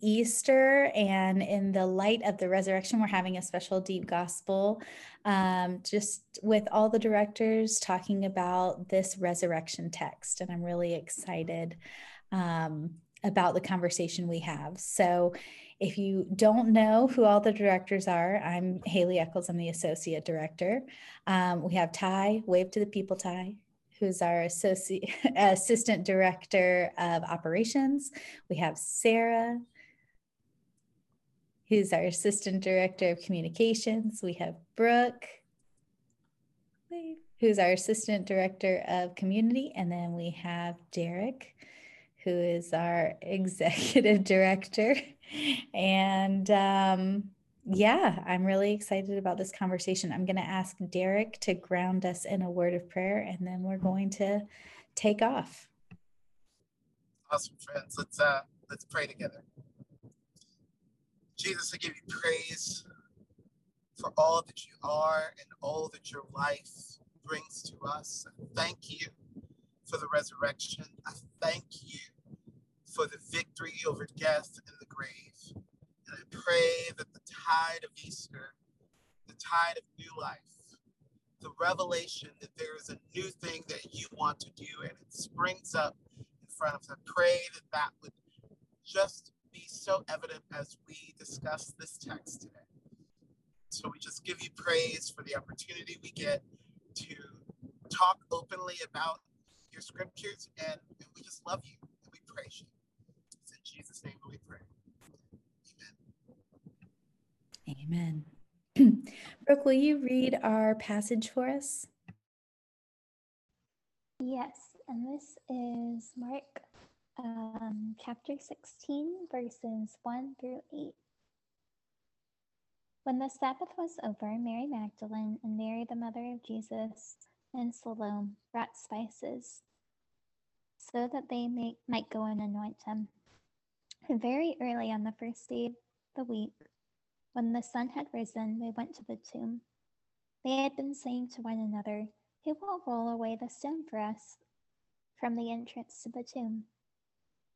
Easter, and in the light of the resurrection, we're having a special deep gospel um, just with all the directors talking about this resurrection text. And I'm really excited um, about the conversation we have. So, if you don't know who all the directors are, I'm Haley Eccles, I'm the associate director. Um, we have Ty, wave to the people, Ty who's our associate assistant director of operations. We have Sarah, who's our assistant director of communications. We have Brooke, who's our assistant director of community. And then we have Derek, who is our executive director. And um, yeah, I'm really excited about this conversation. I'm going to ask Derek to ground us in a word of prayer, and then we're going to take off. Awesome, friends. Let's uh, let's pray together. Jesus, I give you praise for all that you are and all that your life brings to us. thank you for the resurrection. I thank you for the victory over death and the grave. And I pray that the tide of Easter, the tide of new life, the revelation that there is a new thing that you want to do and it springs up in front of us. I pray that that would just so evident as we discuss this text today. So we just give you praise for the opportunity we get to talk openly about your scriptures and, and we just love you and we praise you. It's in Jesus' name we pray. Amen. Brooke, will you read our passage for us? Yes, and this is Mark um, chapter 16, verses 1 through 8. When the Sabbath was over, Mary Magdalene and Mary, the mother of Jesus, and Salome brought spices so that they may, might go and anoint him. Very early on the first day of the week, when the sun had risen, they went to the tomb. They had been saying to one another, Who will roll away the stone for us from the entrance to the tomb?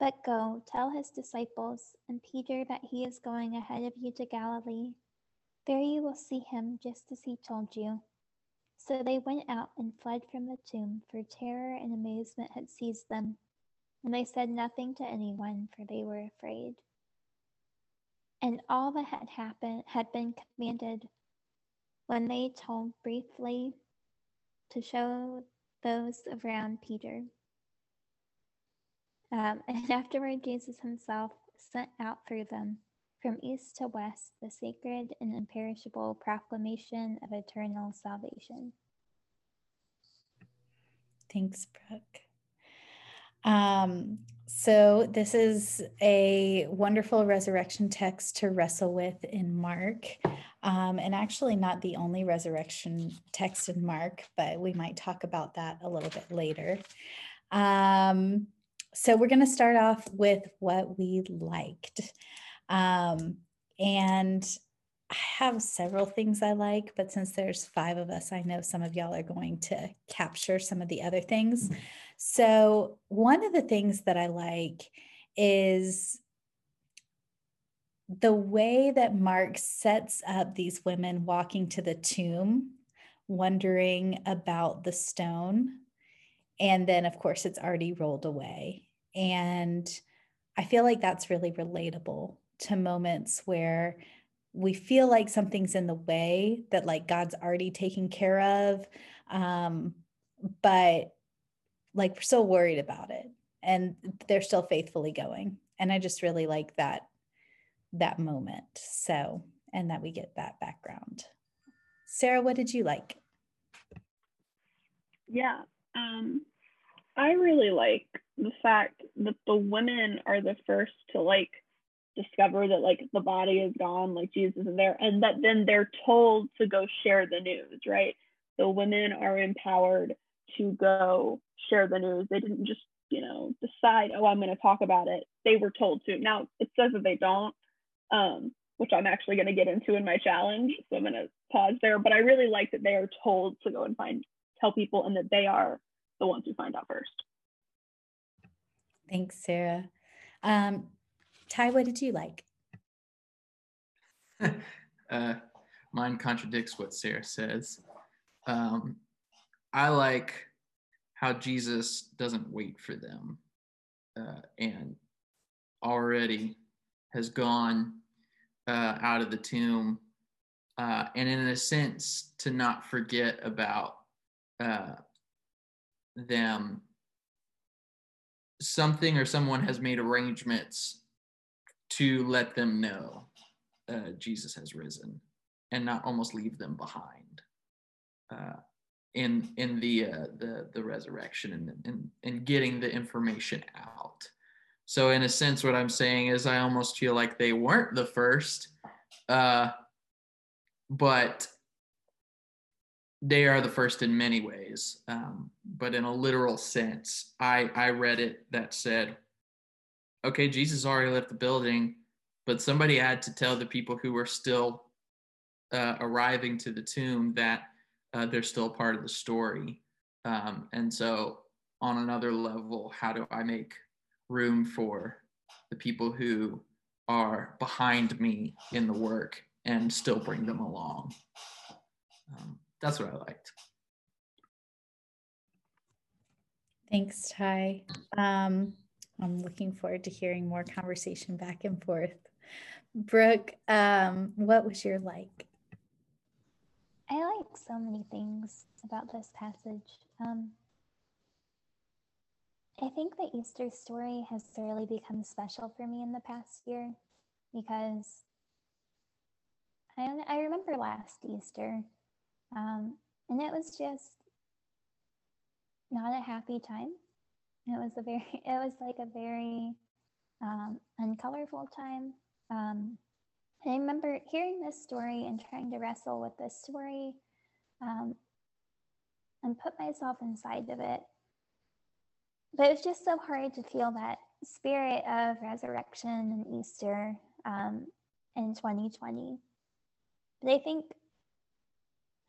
But go, tell his disciples and Peter that he is going ahead of you to Galilee. There you will see him just as he told you. So they went out and fled from the tomb, for terror and amazement had seized them. And they said nothing to anyone, for they were afraid. And all that had happened had been commanded when they told briefly to show those around Peter. Um, and afterward, Jesus himself sent out through them from east to west the sacred and imperishable proclamation of eternal salvation. Thanks, Brooke. Um, so, this is a wonderful resurrection text to wrestle with in Mark, um, and actually not the only resurrection text in Mark, but we might talk about that a little bit later. Um, so, we're going to start off with what we liked. Um, and I have several things I like, but since there's five of us, I know some of y'all are going to capture some of the other things. So, one of the things that I like is the way that Mark sets up these women walking to the tomb, wondering about the stone. And then, of course, it's already rolled away. And I feel like that's really relatable to moments where we feel like something's in the way that like God's already taken care of. Um, but like we're still worried about it and they're still faithfully going and i just really like that that moment so and that we get that background sarah what did you like yeah um i really like the fact that the women are the first to like discover that like the body is gone, like Jesus is there, and that then they're told to go share the news, right? The women are empowered to go share the news. They didn't just, you know, decide, oh, I'm going to talk about it. They were told to. Now it says that they don't, um, which I'm actually going to get into in my challenge. So I'm going to pause there. But I really like that they are told to go and find, tell people, and that they are the ones who find out first. Thanks, Sarah. Um, Ty, what did you like? uh, mine contradicts what Sarah says. Um, I like how Jesus doesn't wait for them uh, and already has gone uh, out of the tomb. Uh, and in a sense, to not forget about uh, them, something or someone has made arrangements to let them know uh, Jesus has risen and not almost leave them behind uh, in in the uh, the the resurrection and, and and getting the information out. So in a sense, what I'm saying is I almost feel like they weren't the first, uh, but they are the first in many ways. Um, but in a literal sense, I I read it that said, okay, Jesus already left the building, but somebody had to tell the people who were still uh, arriving to the tomb that uh, they're still part of the story. Um, and so, on another level, how do I make room for the people who are behind me in the work and still bring them along? Um, that's what I liked. Thanks, Ty. Um, I'm looking forward to hearing more conversation back and forth. Brooke, um, what was your like? I like so many things about this passage. Um, I think the Easter story has really become special for me in the past year because I, I remember last Easter, um, and it was just not a happy time. It was a very, it was like a very um, uncolorful time. Um, I remember hearing this story and trying to wrestle with this story um, and put myself inside of it. But it was just so hard to feel that spirit of resurrection and Easter um, in 2020. But I think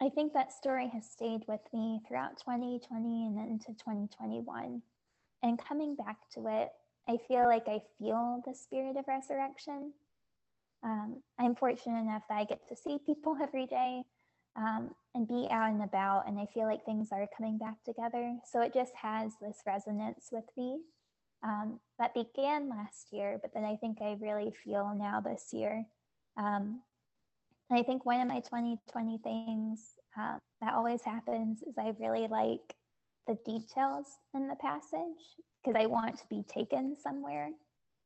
I think that story has stayed with me throughout 2020 and into 2021. And coming back to it, I feel like I feel the spirit of resurrection um, I'm fortunate enough that I get to see people every day um, and be out and about, and I feel like things are coming back together. So it just has this resonance with me um, that began last year, but then I think I really feel now this year. Um, I think one of my 2020 things uh, that always happens is I really like the details in the passage because I want to be taken somewhere.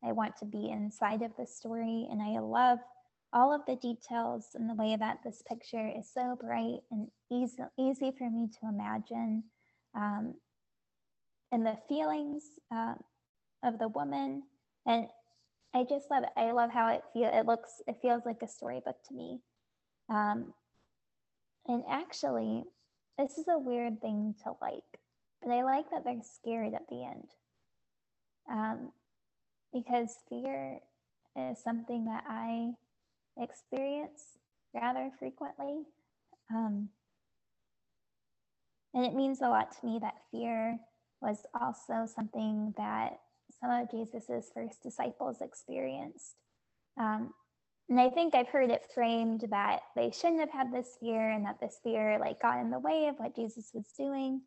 I want to be inside of the story, and I love all of the details and the way that this picture is so bright and easy, easy for me to imagine. Um, and the feelings uh, of the woman. And I just love it. I love how it feel. It looks, it feels like a storybook to me. Um, and actually, this is a weird thing to like, but I like that they're scared at the end. Um, because fear is something that I experience rather frequently. Um, and it means a lot to me that fear was also something that some of Jesus's first disciples experienced. Um, and I think I've heard it framed that they shouldn't have had this fear and that this fear like got in the way of what Jesus was doing.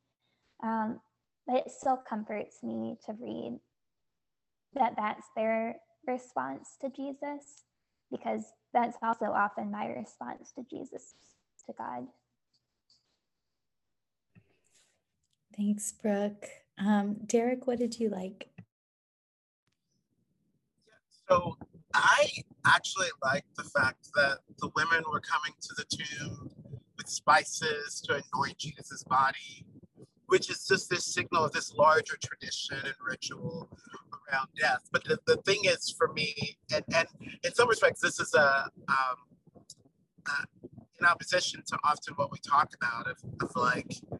Um, but it still comforts me to read that that's their response to Jesus, because that's also often my response to Jesus, to God. Thanks, Brooke. Um, Derek, what did you like? So I actually like the fact that the women were coming to the tomb with spices to anoint Jesus' body, which is just this signal of this larger tradition and ritual around death. But the, the thing is for me, and, and in some respects, this is a, um, in opposition to often what we talk about of, of like um,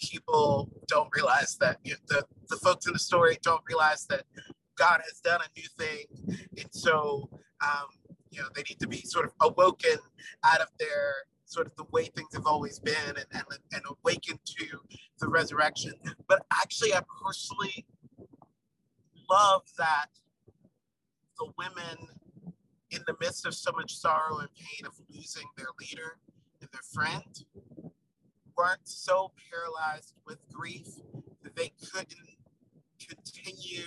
people don't realize that you know, the, the folks in the story don't realize that God has done a new thing. And so, um, you know, they need to be sort of awoken out of their sort of the way things have always been and, and, and awakened to the resurrection. But actually, I personally love that the women in the midst of so much sorrow and pain of losing their leader and their friend weren't so paralyzed with grief that they couldn't continue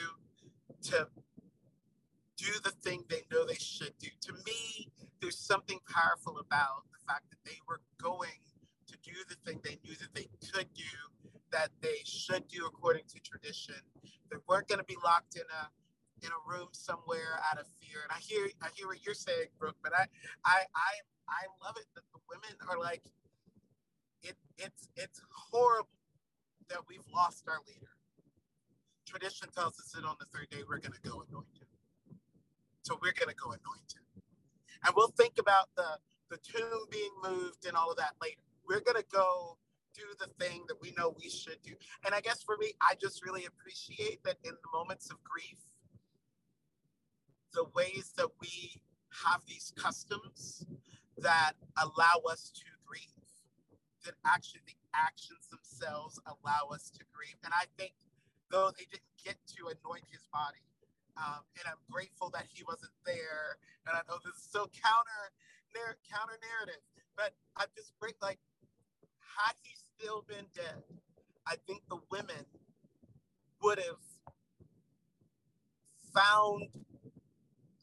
to do the thing they know they should do. To me, there's something powerful about the fact that they were going to do the thing they knew that they could do, that they should do according to tradition. They weren't going to be locked in a in a room somewhere out of fear. And I hear I hear what you're saying, Brooke, but I I I I love it that the women are like it it's it's horrible that we've lost our leader. Tradition tells us that on the third day we're gonna go anoint him. So we're gonna go anoint him. And we'll think about the the tomb being moved and all of that later. We're gonna go do the thing that we know we should do. And I guess for me, I just really appreciate that in the moments of grief, the ways that we have these customs that allow us to grieve, that actually the actions themselves allow us to grieve. And I think though they didn't get to anoint his body, um, and I'm grateful that he wasn't there. And I know this is so counter counter narrative, but I'm just great. Like, had he still been dead, I think the women would have found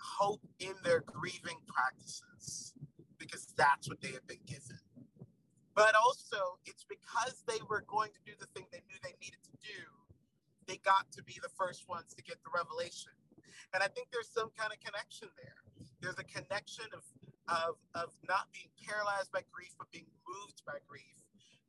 hope in their grieving practices because that's what they have been given. But also, it's because they were going to do the thing they knew they needed to they got to be the first ones to get the revelation. And I think there's some kind of connection there. There's a connection of, of, of not being paralyzed by grief, but being moved by grief.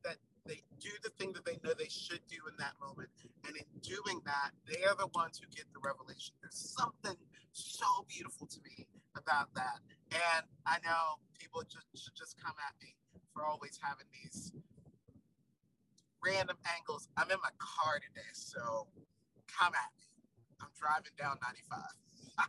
That they do the thing that they know they should do in that moment. And in doing that, they are the ones who get the revelation. There's something so beautiful to me about that. And I know people just should just come at me for always having these random angles. I'm in my car today, so come at me. I'm driving down 95.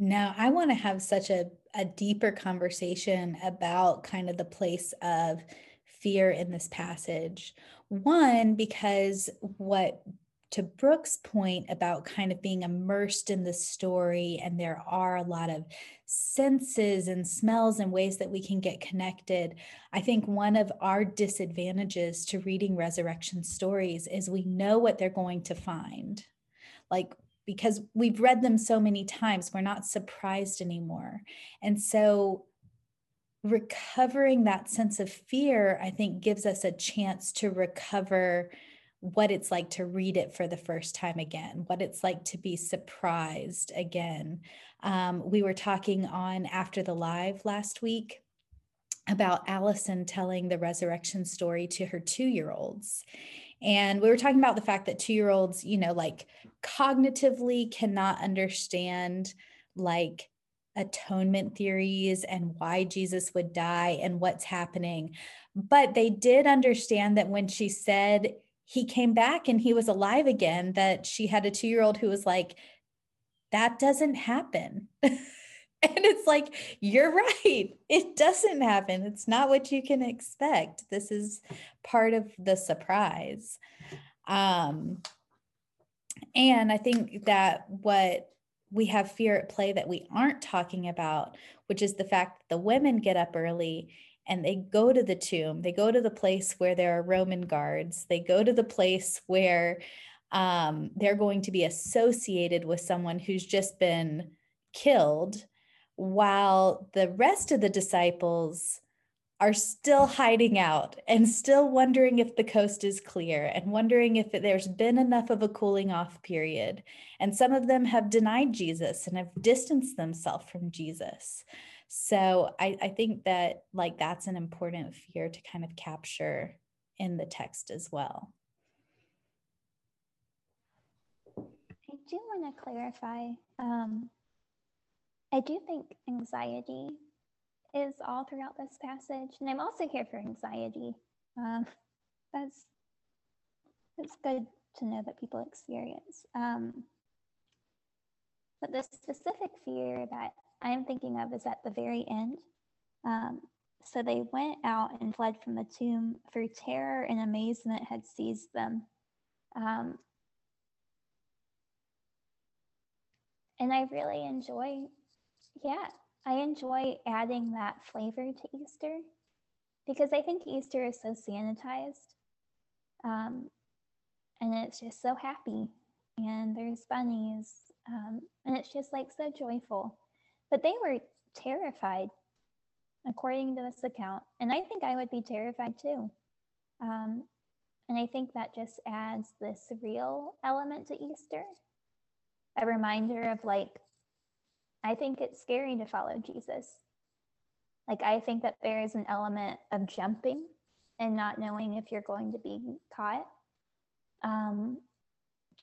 Now, I want to have such a, a deeper conversation about kind of the place of fear in this passage. One, because what to Brooke's point about kind of being immersed in the story, and there are a lot of senses and smells and ways that we can get connected. I think one of our disadvantages to reading resurrection stories is we know what they're going to find. Like, because we've read them so many times, we're not surprised anymore. And so, recovering that sense of fear, I think, gives us a chance to recover what it's like to read it for the first time again, what it's like to be surprised again. Um, we were talking on After the Live last week about Allison telling the resurrection story to her two year olds. And we were talking about the fact that two year olds, you know, like cognitively cannot understand like atonement theories and why Jesus would die and what's happening. But they did understand that when she said, he came back and he was alive again that she had a 2-year-old who was like that doesn't happen. and it's like you're right. It doesn't happen. It's not what you can expect. This is part of the surprise. Um and I think that what we have fear at play that we aren't talking about, which is the fact that the women get up early and they go to the tomb. They go to the place where there are Roman guards. They go to the place where um, they're going to be associated with someone who's just been killed, while the rest of the disciples are still hiding out and still wondering if the coast is clear and wondering if there's been enough of a cooling off period. And some of them have denied Jesus and have distanced themselves from Jesus. So I, I think that like that's an important fear to kind of capture in the text as well. I do want to clarify. Um, I do think anxiety is all throughout this passage, and I'm also here for anxiety. Um, that's that's good to know that people experience. Um, but the specific fear that I'm thinking of is at the very end. Um, so they went out and fled from the tomb, for terror and amazement had seized them. Um, and I really enjoy, yeah, I enjoy adding that flavor to Easter because I think Easter is so sanitized. Um, and it's just so happy. And there's bunnies. Um, and it's just like so joyful. But they were terrified, according to this account. And I think I would be terrified too. Um, and I think that just adds this real element to Easter. A reminder of like, I think it's scary to follow Jesus. Like, I think that there is an element of jumping and not knowing if you're going to be caught um,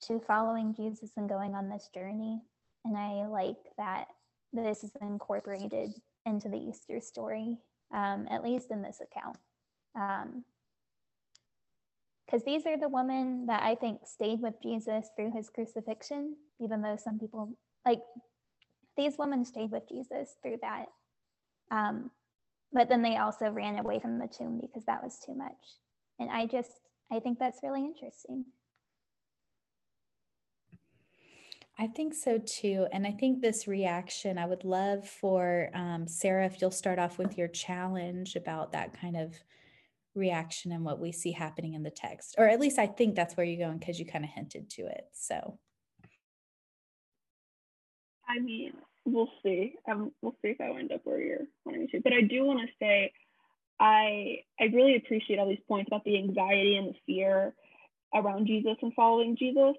to following Jesus and going on this journey. And I like that this is incorporated into the Easter story, um, at least in this account. Because um, these are the women that I think stayed with Jesus through his crucifixion, even though some people, like, these women stayed with Jesus through that. Um, but then they also ran away from the tomb because that was too much. And I just, I think that's really interesting. I think so too. And I think this reaction, I would love for um, Sarah, if you'll start off with your challenge about that kind of reaction and what we see happening in the text. Or at least I think that's where you're going because you kind of hinted to it. So. I mean, we'll see. Um, we'll see if I wind up where you're wanting to. But I do want to say I I really appreciate all these points about the anxiety and the fear around Jesus and following Jesus.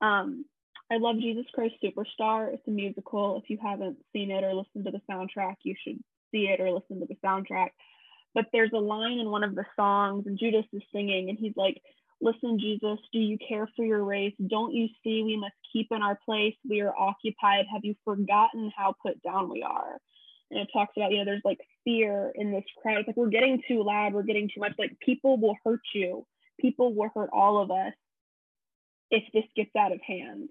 Um, I love Jesus Christ Superstar. It's a musical. If you haven't seen it or listened to the soundtrack, you should see it or listen to the soundtrack. But there's a line in one of the songs, and Judas is singing, and he's like, Listen, Jesus, do you care for your race? Don't you see we must keep in our place? We are occupied. Have you forgotten how put down we are? and it talks about you know there's like fear in this crowd it's like we're getting too loud we're getting too much like people will hurt you people will hurt all of us if this gets out of hand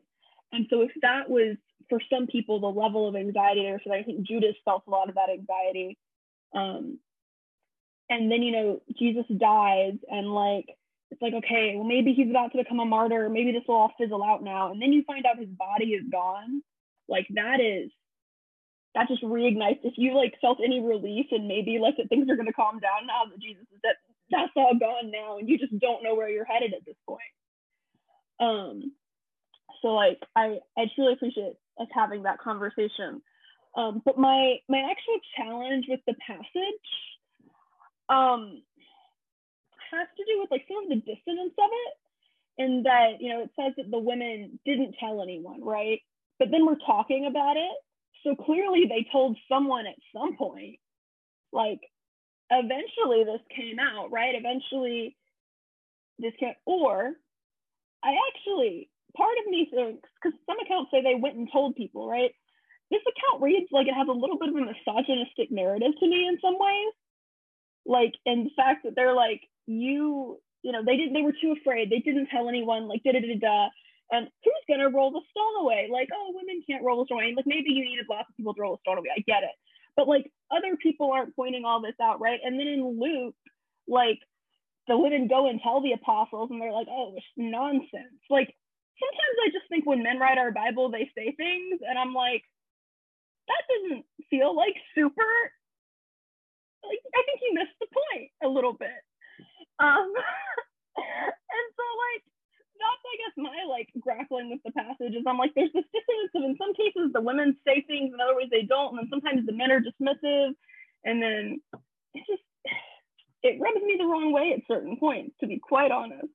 and so if that was for some people the level of anxiety there so i think judas felt a lot of that anxiety. Um, and then you know jesus dies and like it's like okay well maybe he's about to become a martyr. Maybe this will all fizzle out now. And then you find out his body is gone. Like that is that just reignites if you like felt any relief and maybe like that things are going to calm down now that jesus is dead that's all gone now and you just don't know where you're headed at this point. Um so like i i truly appreciate us having that conversation. Um but my my actual challenge with the passage um has to do with like some of the dissonance of it in that you know it says that the women didn't tell anyone right? But then we're talking about it. So clearly they told someone at some point, like eventually this came out, right? Eventually this came, or I actually, part of me thinks, because some accounts say they went and told people, right? This account reads like it has a little bit of a misogynistic narrative to me in some ways. Like, in the fact that they're like, you, you know, they didn't, they were too afraid. They didn't tell anyone, like, da da da da. And who's gonna roll the stone away? Like, oh, women can't roll the stone away. Like maybe you needed lots of people to roll the stone away. I get it. But like other people aren't pointing all this out, right? And then in Luke, like the women go and tell the apostles and they're like, oh, it's nonsense. Like sometimes I just think when men write our Bible, they say things, and I'm like, that doesn't feel like super. Like I think you missed the point a little bit. Um, and so like that's I guess my like grappling with the passage is I'm like there's this dissonance of in some cases the women say things in other ways they don't and then sometimes the men are dismissive and then it just it rubs me the wrong way at certain points to be quite honest.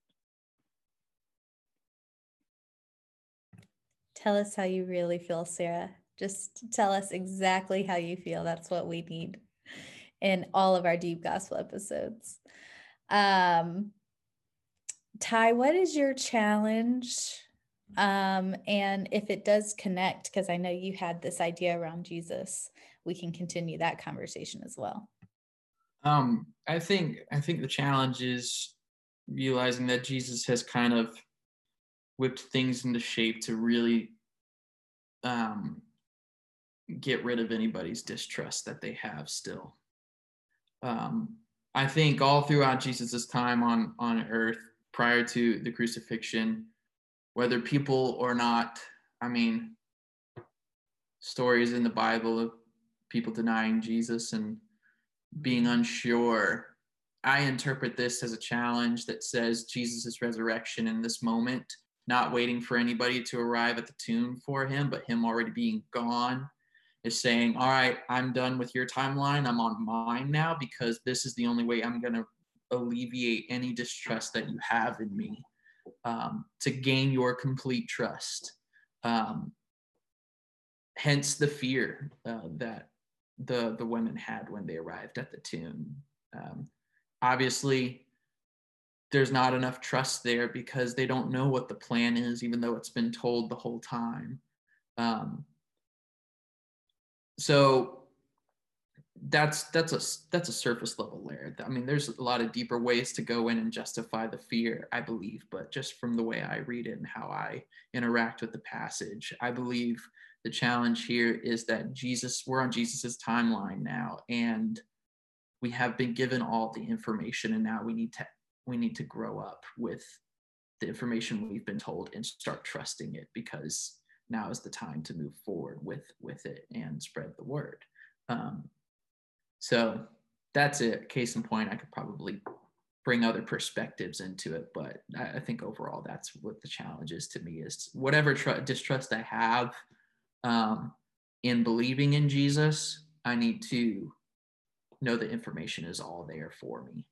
Tell us how you really feel, Sarah. Just tell us exactly how you feel. That's what we need in all of our deep gospel episodes. Um, Ty, what is your challenge Um, and if it does connect, because I know you had this idea around Jesus, we can continue that conversation as well. Um, I think I think the challenge is realizing that Jesus has kind of whipped things into shape to really um, get rid of anybody's distrust that they have still. Um, I think all throughout Jesus's time on on earth prior to the crucifixion, whether people or not, I mean, stories in the Bible of people denying Jesus and being unsure. I interpret this as a challenge that says Jesus' resurrection in this moment, not waiting for anybody to arrive at the tomb for him, but him already being gone, is saying, All right, I'm done with your timeline. I'm on mine now because this is the only way I'm going to alleviate any distrust that you have in me um, to gain your complete trust. Um, hence the fear uh, that the the women had when they arrived at the tomb. Um, obviously, there's not enough trust there because they don't know what the plan is, even though it's been told the whole time. Um, so that's that's a that's a surface level layer. I mean, there's a lot of deeper ways to go in and justify the fear, I believe. But just from the way I read it and how I interact with the passage, I believe the challenge here is that Jesus, we're on Jesus's timeline now, and we have been given all the information, and now we need to we need to grow up with the information we've been told and start trusting it because now is the time to move forward with with it and spread the word. Um, so that's it. Case in point, I could probably bring other perspectives into it, but I, I think overall that's what the challenge is to me is whatever tr- distrust I have um, in believing in Jesus, I need to know the information is all there for me.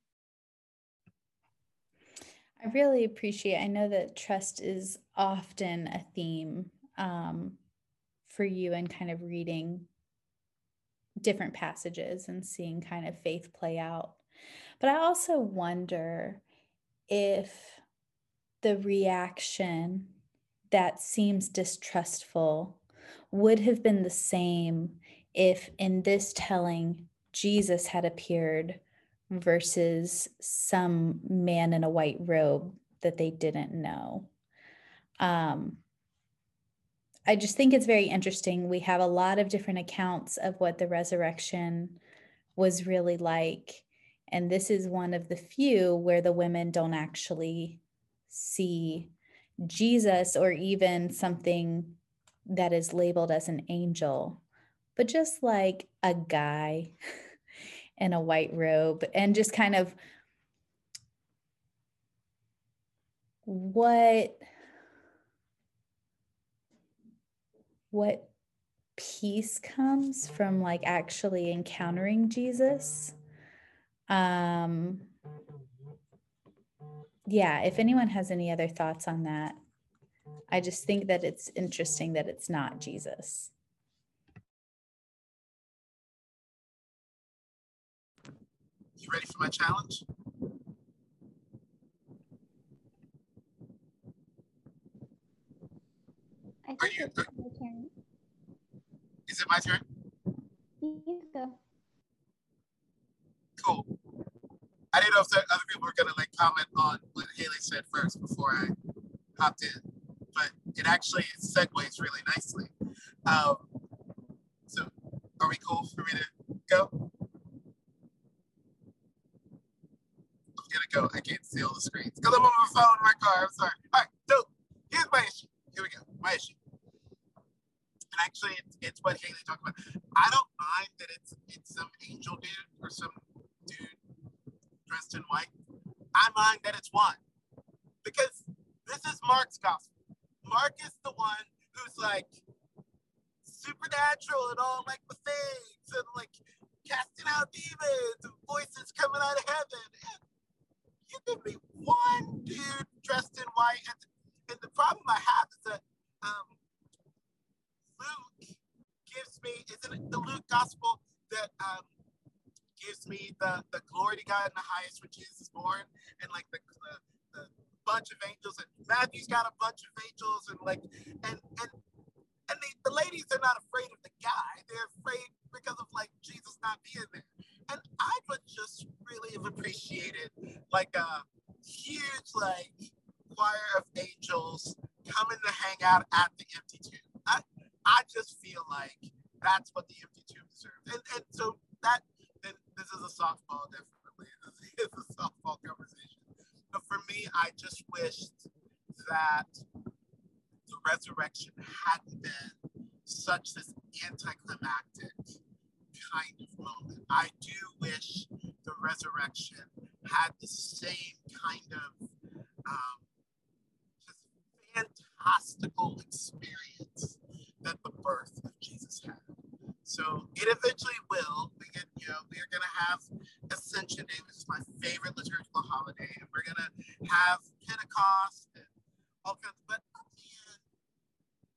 I really appreciate. I know that trust is often a theme um, for you and kind of reading different passages and seeing kind of faith play out. But I also wonder if the reaction that seems distrustful would have been the same if in this telling Jesus had appeared versus some man in a white robe that they didn't know. Um, I just think it's very interesting. We have a lot of different accounts of what the resurrection was really like. And this is one of the few where the women don't actually see Jesus or even something that is labeled as an angel, but just like a guy in a white robe and just kind of what what peace comes from like actually encountering Jesus. Um, yeah, if anyone has any other thoughts on that, I just think that it's interesting that it's not Jesus. You ready for my challenge? I Are think you- it's my turn. Is it my turn? You go. Cool. I didn't know if other people were gonna like comment on what Haley said first before I hopped in, but it actually segues really nicely. Um, so, are we cool for me to go? I'm gonna go. I can't see all the screens because I'm on my phone in my car. I'm sorry. All right, so here's my issue. Here we go. My issue. And actually, it's, it's what Haley talked about. I don't mind that it's it's some angel dude or some dude dressed in white. I mind that it's one because this is Mark's gospel. Mark is the one who's like supernatural and all like the things and like casting out demons and voices coming out of heaven. And you give me one dude dressed in white. And, and the problem I have is that um, Luke gives me, isn't it the Luke gospel that um, gives me the, the glory to God in the highest when Jesus is born and like the, the, the bunch of angels, and Matthew's got a bunch of angels, and like, and and and the, the ladies are not afraid of the guy; they're afraid because of like Jesus not being there. And I would just really have appreciated like a huge like choir of angels coming to hang out at the empty tomb. I I just feel like that's what the empty tomb deserves. And and so that then this is a softball definitely. This is a softball conversation. But for me, I just wished that the resurrection hadn't been such this anticlimactic kind of moment. I do wish the resurrection had the same kind of um, just fantastical experience that the birth of Jesus had. So it eventually will. We get, you know, we are gonna have Ascension Day, which is my favorite liturgical holiday, and we're gonna have Pentecost and all kinds. But again,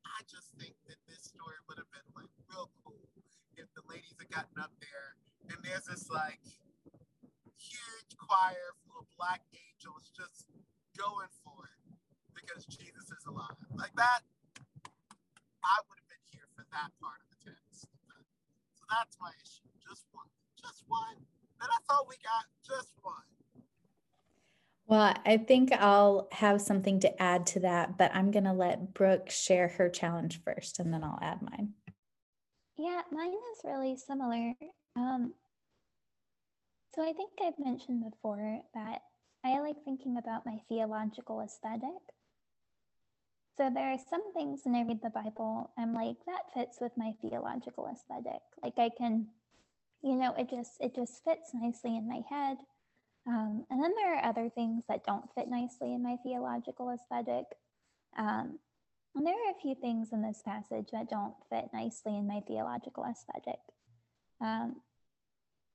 I just think that this story would have been like real cool if the ladies had gotten up there and there's this like huge choir full of black angels just going for it because Jesus is alive. Like that, I would have been here for that part of the text. So that's my issue. Just one. Just one. And I thought we got just one. Well, I think I'll have something to add to that, but I'm going to let Brooke share her challenge first and then I'll add mine. Yeah, mine is really similar. Um, so I think I've mentioned before that I like thinking about my theological aesthetic. So there are some things when I read the Bible, I'm like, that fits with my theological aesthetic. Like I can, you know, it just it just fits nicely in my head. Um, and then there are other things that don't fit nicely in my theological aesthetic. Um, and there are a few things in this passage that don't fit nicely in my theological aesthetic. Um,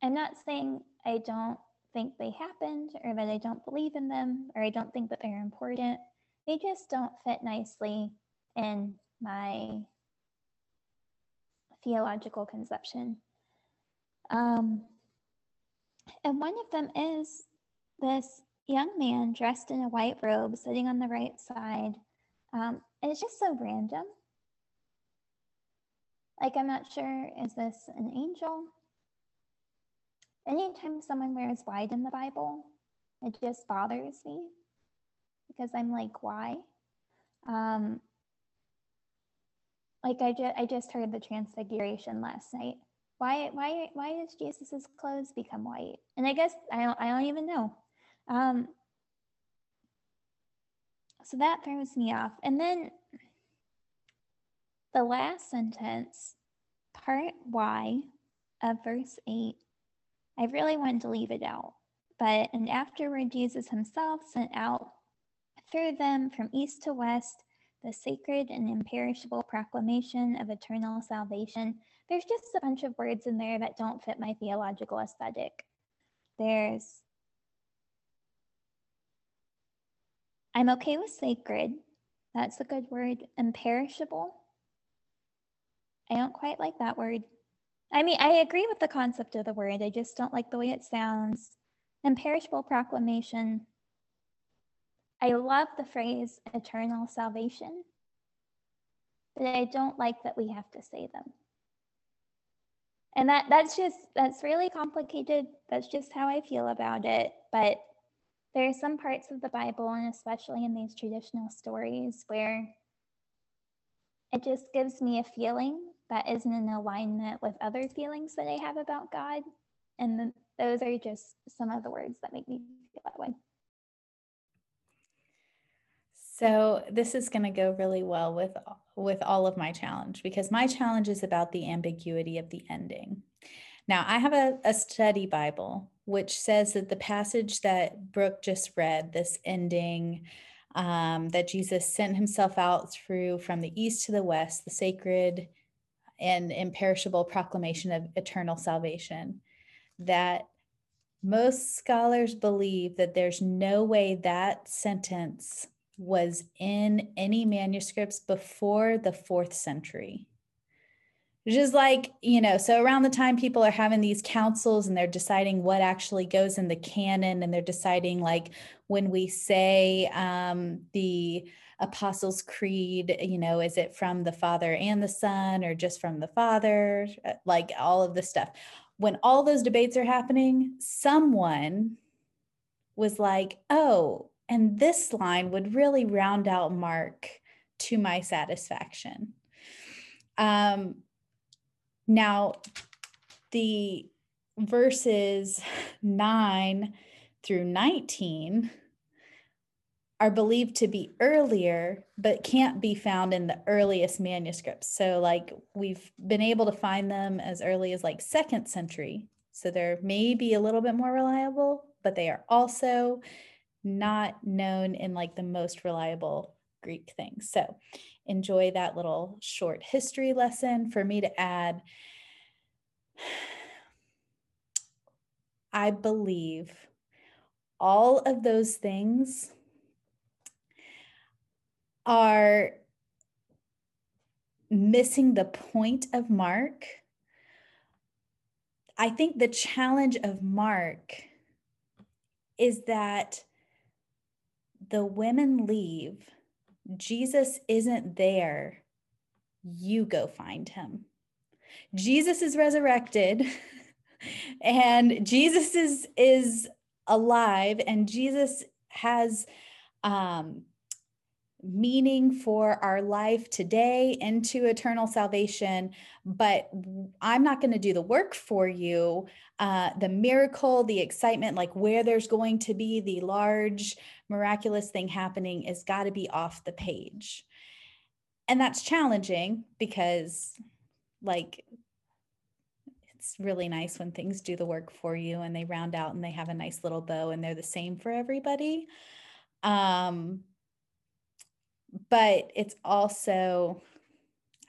I'm not saying I don't think they happened or that I don't believe in them or I don't think that they're important. They just don't fit nicely in my theological conception. Um, and one of them is this young man dressed in a white robe sitting on the right side. Um, and it's just so random. Like, I'm not sure, is this an angel? Anytime someone wears white in the Bible, it just bothers me because I'm like, why? Um, like I just I just heard the transfiguration last night. Why why why does Jesus's clothes become white? And I guess I don't I don't even know. Um, so that throws me off. And then the last sentence, part Y of verse 8, I really wanted to leave it out. But and afterward, Jesus himself sent out through them from east to west the sacred and imperishable proclamation of eternal salvation. There's just a bunch of words in there that don't fit my theological aesthetic. There's I'm okay with sacred. That's a good word. Imperishable. I don't quite like that word. I mean, I agree with the concept of the word. I just don't like the way it sounds. Imperishable proclamation. I love the phrase eternal salvation, but I don't like that we have to say them. And that that's just that's really complicated. That's just how I feel about it. But there are some parts of the Bible, and especially in these traditional stories, where it just gives me a feeling that isn't in alignment with other feelings that I have about God. And the, those are just some of the words that make me feel that way. So this is going to go really well with with all of my challenge because my challenge is about the ambiguity of the ending. Now, I have a, a study Bible which says that the passage that Brooke just read, this ending, um, that Jesus sent himself out through from the east to the west, the sacred and imperishable proclamation of eternal salvation, that most scholars believe that there's no way that sentence was in any manuscripts before the fourth century. Just like you know so around the time people are having these councils and they're deciding what actually goes in the canon and they're deciding like when we say um, the apostles creed you know is it from the father and the son or just from the father? Uh, like all of this stuff. When all those debates are happening someone was like oh and this line would really round out mark to my satisfaction. Um, now, the verses 9 through 19 are believed to be earlier, but can't be found in the earliest manuscripts. So, like, we've been able to find them as early as like second century. So, they're maybe a little bit more reliable, but they are also not known in like the most reliable Greek things. So, enjoy that little short history lesson for me to add. I believe all of those things are missing the point of Mark. I think the challenge of Mark is that the women leave Jesus isn't there, you go find him. Jesus is resurrected and Jesus is is alive and Jesus has um meaning for our life today into eternal salvation but i'm not going to do the work for you uh, the miracle the excitement like where there's going to be the large miraculous thing happening is got to be off the page. And that's challenging because like it's really nice when things do the work for you and they round out and they have a nice little bow and they're the same for everybody. Um but it's also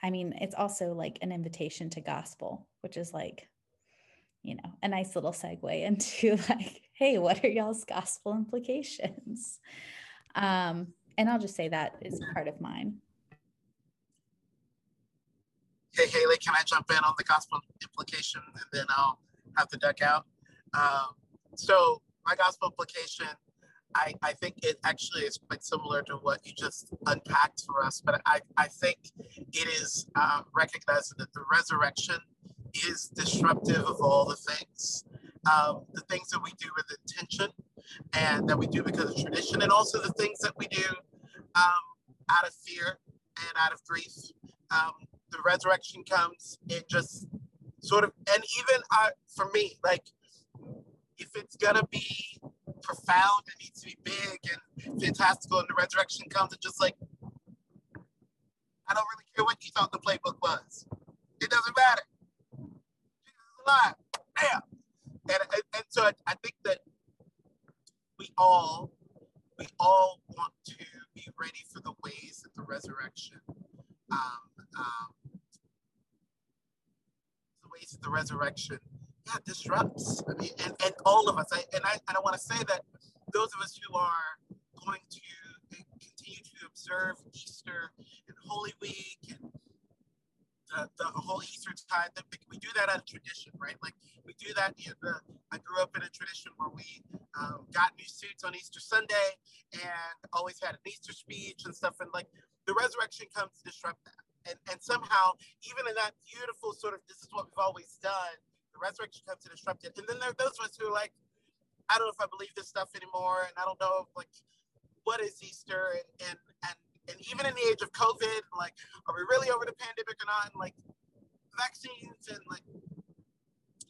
i mean it's also like an invitation to gospel which is like you know a nice little segue into like hey what are y'all's gospel implications? Um and i'll just say that is part of mine. Hey haley can i jump in on the gospel implication and then i'll have to duck out? Um, so my gospel implication I, I think it actually is quite similar to what you just unpacked for us, but I, I think it is uh, recognizing that the resurrection is disruptive of all the things. Um, the things that we do with intention and that we do because of tradition, and also the things that we do um, out of fear and out of grief. Um, the resurrection comes, it just sort of, and even uh, for me, like if it's gonna be profound, it needs to be big and fantastical, and the resurrection comes, and just like I don't really care what you thought the playbook was. It doesn't matter. Jesus is alive. Bam. And, and, and so I, I think that we all we all want to be ready for the ways of the resurrection. Um, um, the ways of the resurrection yeah, disrupts. I mean, and, and all of us. I, and I, and I want to say that those of us who are going to continue to observe Easter and Holy Week and the, the whole Easter tide, that we do that out of tradition, right? Like we do that. Know, the, I grew up in a tradition where we um, got new suits on Easter Sunday and always had an Easter speech and stuff. And like the resurrection comes to disrupt that. And, and somehow, even in that beautiful sort of, this is what we've always done, the resurrection comes to disrupt it. And then there are those of us who are like, I don't know if I believe this stuff anymore, and I don't know like what is Easter, and and and and even in the age of COVID, like, are we really over the pandemic or not? And like, vaccines and like,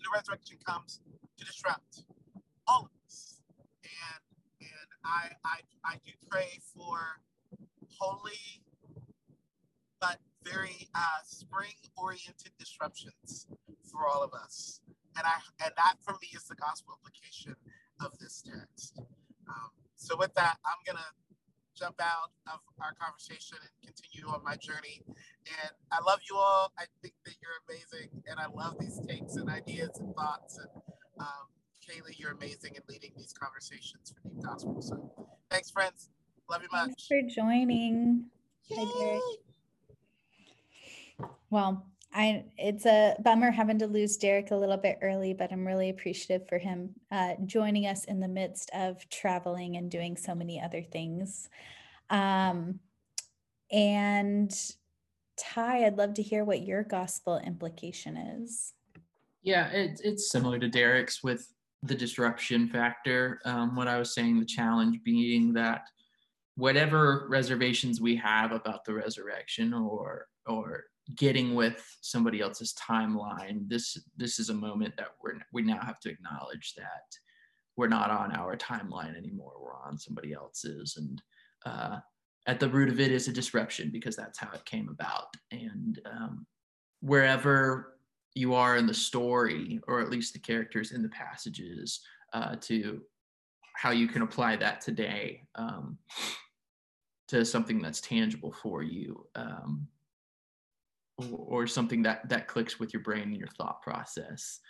the resurrection comes to disrupt all of us. And and I I I do pray for holy but very uh, spring-oriented disruptions for all of us. And I and that for me is the gospel implication of this text. Um, so with that, I'm gonna jump out of our conversation and continue on my journey. And I love you all. I think that you're amazing, and I love these takes and ideas and thoughts. And um, Kaylee, you're amazing in leading these conversations for Deep Gospel. So thanks, friends. Love you much. Thanks for joining. Hi, Derek. Well, I it's a bummer having to lose Derek a little bit early, but I'm really appreciative for him uh, joining us in the midst of traveling and doing so many other things. Um, and Ty, I'd love to hear what your gospel implication is. Yeah, it, it's similar to Derek's with the disruption factor. Um, what I was saying, the challenge being that whatever reservations we have about the resurrection or or getting with somebody else's timeline, this this is a moment that we're we now have to acknowledge that we're not on our timeline anymore. We're on somebody else's, and uh, at the root of it is a disruption because that's how it came about. And um, wherever you are in the story, or at least the characters in the passages, uh, to how you can apply that today um, to something that's tangible for you, um, or, something that that clicks with your brain and your thought process.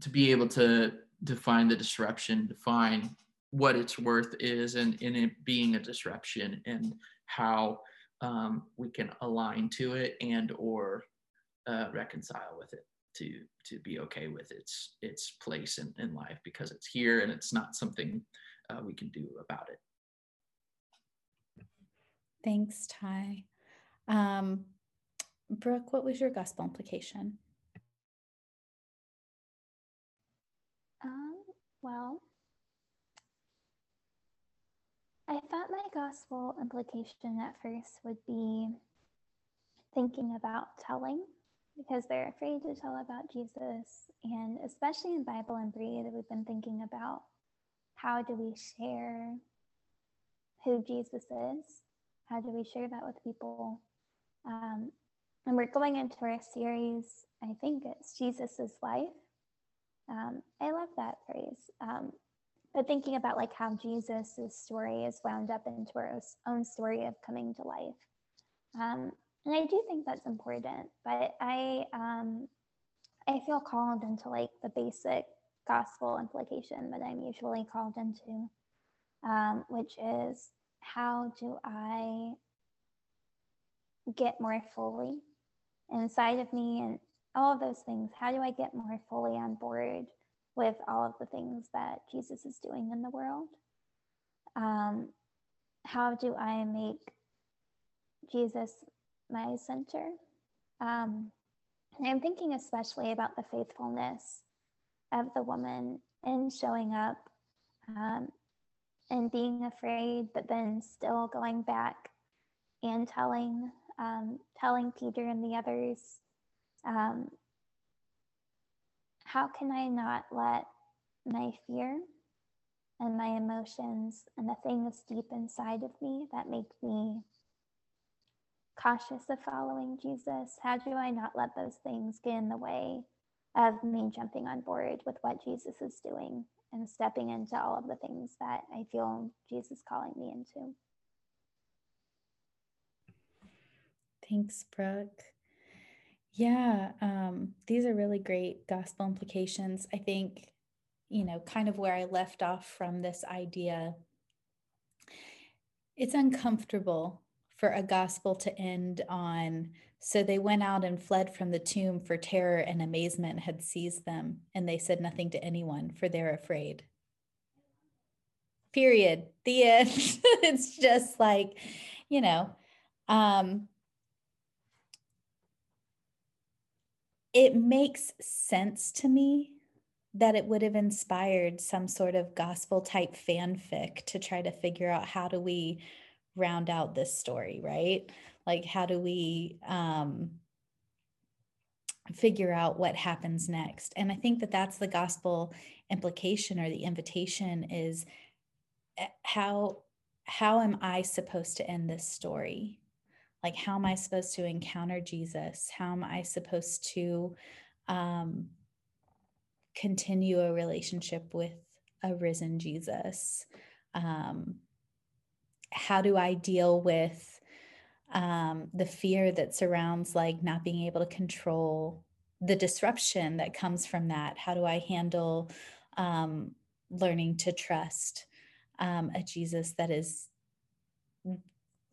To be able to define the disruption, define what its worth is and in it being a disruption and how um, we can align to it and or uh, reconcile with it to to be okay with its its place in, in life because it's here and it's not something uh, we can do about it thanks ty um, brooke what was your gospel implication um, well I thought my gospel implication at first would be thinking about telling because they're afraid to tell about Jesus. And especially in Bible and Breathe, we've been thinking about how do we share who Jesus is? How do we share that with people? Um, and we're going into our series, I think it's Jesus's life. Um, I love that phrase. Um, but thinking about like how Jesus' story is wound up into our own story of coming to life. Um, and I do think that's important, but I um, I feel called into like the basic gospel implication that I'm usually called into, um, which is how do I get more fully inside of me and all of those things? How do I get more fully on board with all of the things that Jesus is doing in the world? Um, how do I make Jesus my center? Um, and I'm thinking especially about the faithfulness of the woman in showing up um, and being afraid, but then still going back and telling um, telling Peter and the others um, how can I not let my fear and my emotions and the things deep inside of me that make me cautious of following Jesus, how do I not let those things get in the way of me jumping on board with what Jesus is doing and stepping into all of the things that I feel Jesus calling me into? Thanks, Brooke. Yeah, um, these are really great gospel implications. I think, you know, kind of where I left off from this idea, it's uncomfortable for a gospel to end on. So they went out and fled from the tomb, for terror and amazement had seized them, and they said nothing to anyone, for they're afraid. Period. The end. it's just like, you know, um, it makes sense to me that it would have inspired some sort of gospel type fanfic to try to figure out how do we round out this story right? Like how do we um figure out what happens next? And i think that that's the gospel implication or the invitation is eh, how how am i supposed to end this story like how am i supposed to encounter jesus? How am i supposed to um, continue a relationship with a risen jesus? Um, how do i deal with um, the fear that surrounds like not being able to control the disruption that comes from that? How do i handle um, learning to trust um, a jesus that is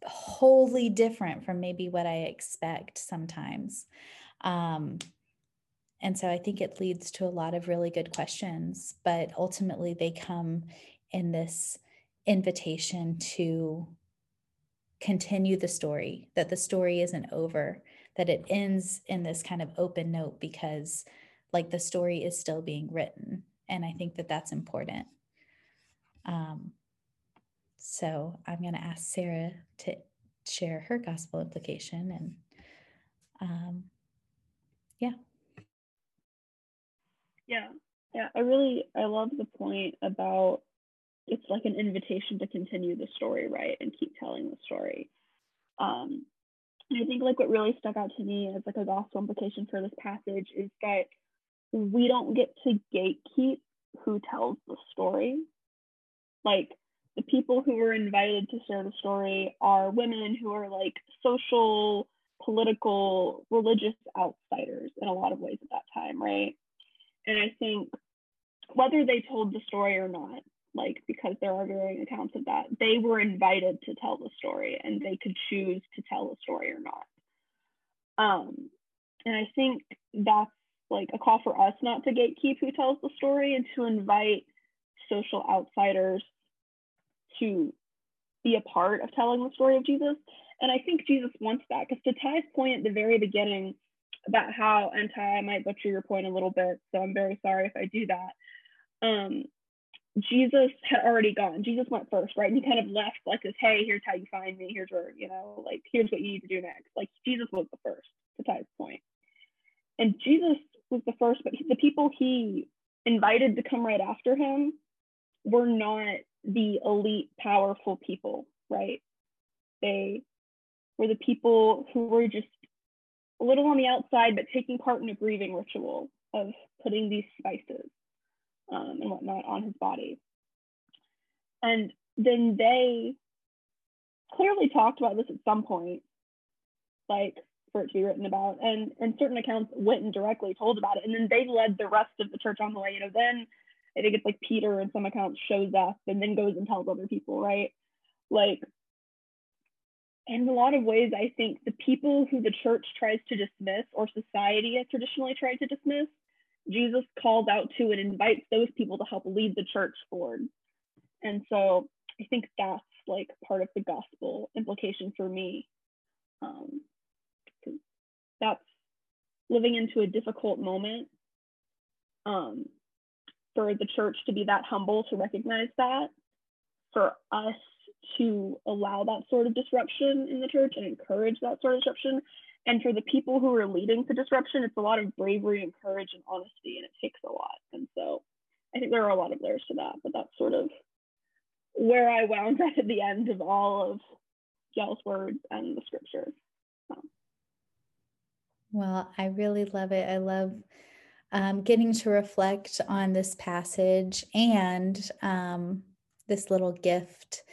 wholly different from maybe what I expect sometimes. Um, and so I think it leads to a lot of really good questions, but ultimately they come in this invitation to continue the story, that the story isn't over, that it ends in this kind of open note because like the story is still being written. And I think that that's important. Um, so I'm going to ask Sarah to share her gospel implication and um, yeah. Yeah. Yeah. I really, I love the point about it's like an invitation to continue the story, right? And keep telling the story. Um, and I think like what really stuck out to me as like a gospel implication for this passage is that we don't get to gatekeep who tells the story. Like the people who were invited to share the story are women who are like social, political, religious outsiders in a lot of ways at that time, right? And I think whether they told the story or not, like because there are varying accounts of that, they were invited to tell the story and they could choose to tell the story or not. Um, and I think that's like a call for us not to gatekeep who tells the story and to invite social outsiders to be a part of telling the story of Jesus. And I think Jesus wants that because to Ty's point at the very beginning about how, and Ty, I might butcher your point a little bit, so I'm very sorry if I do that. Um, Jesus had already gone. Jesus went first, right? And he kind of left like this, hey, here's how you find me. Here's where, you know, like, here's what you need to do next. Like, Jesus was the first, to Ty's point. And Jesus was the first, but the people he invited to come right after him were not the elite, powerful people, right? They were the people who were just a little on the outside, but taking part in a grieving ritual of putting these spices um, and whatnot on his body. And then they clearly talked about this at some point, like for it to be written about. And and certain accounts went and directly told about it. And then they led the rest of the church on the way. You know, then I think it's like Peter in some accounts shows up and then goes and tells other people, right? Like in a lot of ways, I think the people who the church tries to dismiss or society has traditionally tried to dismiss Jesus calls out to and invites those people to help lead the church forward. And so I think that's like part of the gospel implication for me. Um, that's living into a difficult moment um, for the church to be that humble to recognize that, for us to allow that sort of disruption in the church and encourage that sort of disruption and for the people who are leading to disruption, it's a lot of bravery and courage and honesty, and it takes a lot. And so I think there are a lot of layers to that, but that's sort of where I wound up at the end of all of Gel's words and the scripture. So. Well, I really love it. I love um, getting to reflect on this passage and um, this little gift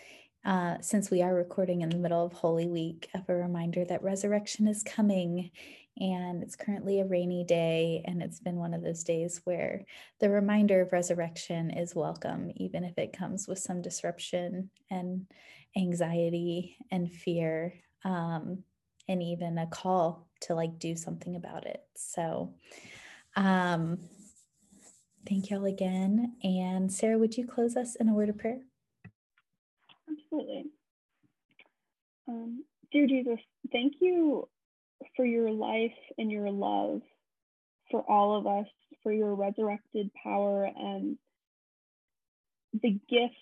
uh, since we are recording in the middle of Holy Week, of a reminder that resurrection is coming. And it's currently a rainy day, and it's been one of those days where the reminder of resurrection is welcome, even if it comes with some disruption and anxiety and fear, um, and even a call to like do something about it. So, um, thank y'all again. And Sarah, would you close us in a word of prayer? Absolutely. Um, dear Jesus, thank you for your life and your love for all of us, for your resurrected power and the gift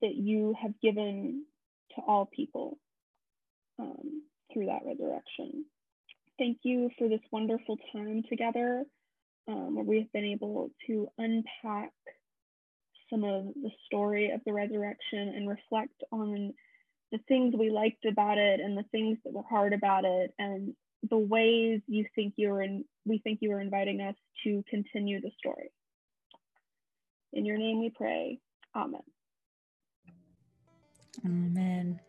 that you have given to all people um, through that resurrection. Thank you for this wonderful time together um, where we have been able to unpack some of the story of the resurrection and reflect on the things we liked about it and the things that were hard about it and the ways you think you're in we think you are inviting us to continue the story. In your name we pray. Amen. Amen.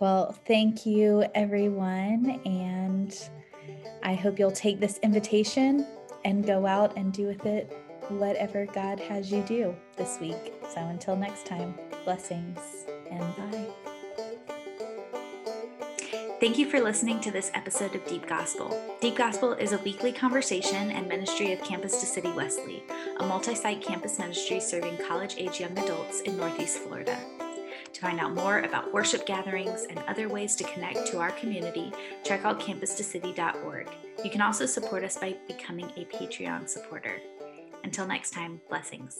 Well, thank you everyone and I hope you'll take this invitation and go out and do with it whatever God has you do this week. So until next time, blessings and bye. Thank you for listening to this episode of Deep Gospel. Deep Gospel is a weekly conversation and ministry of Campus to City Wesley, a multi site campus ministry serving college age young adults in Northeast Florida. To find out more about worship gatherings and other ways to connect to our community, check out campustocity.org. You can also support us by becoming a Patreon supporter. Until next time, blessings.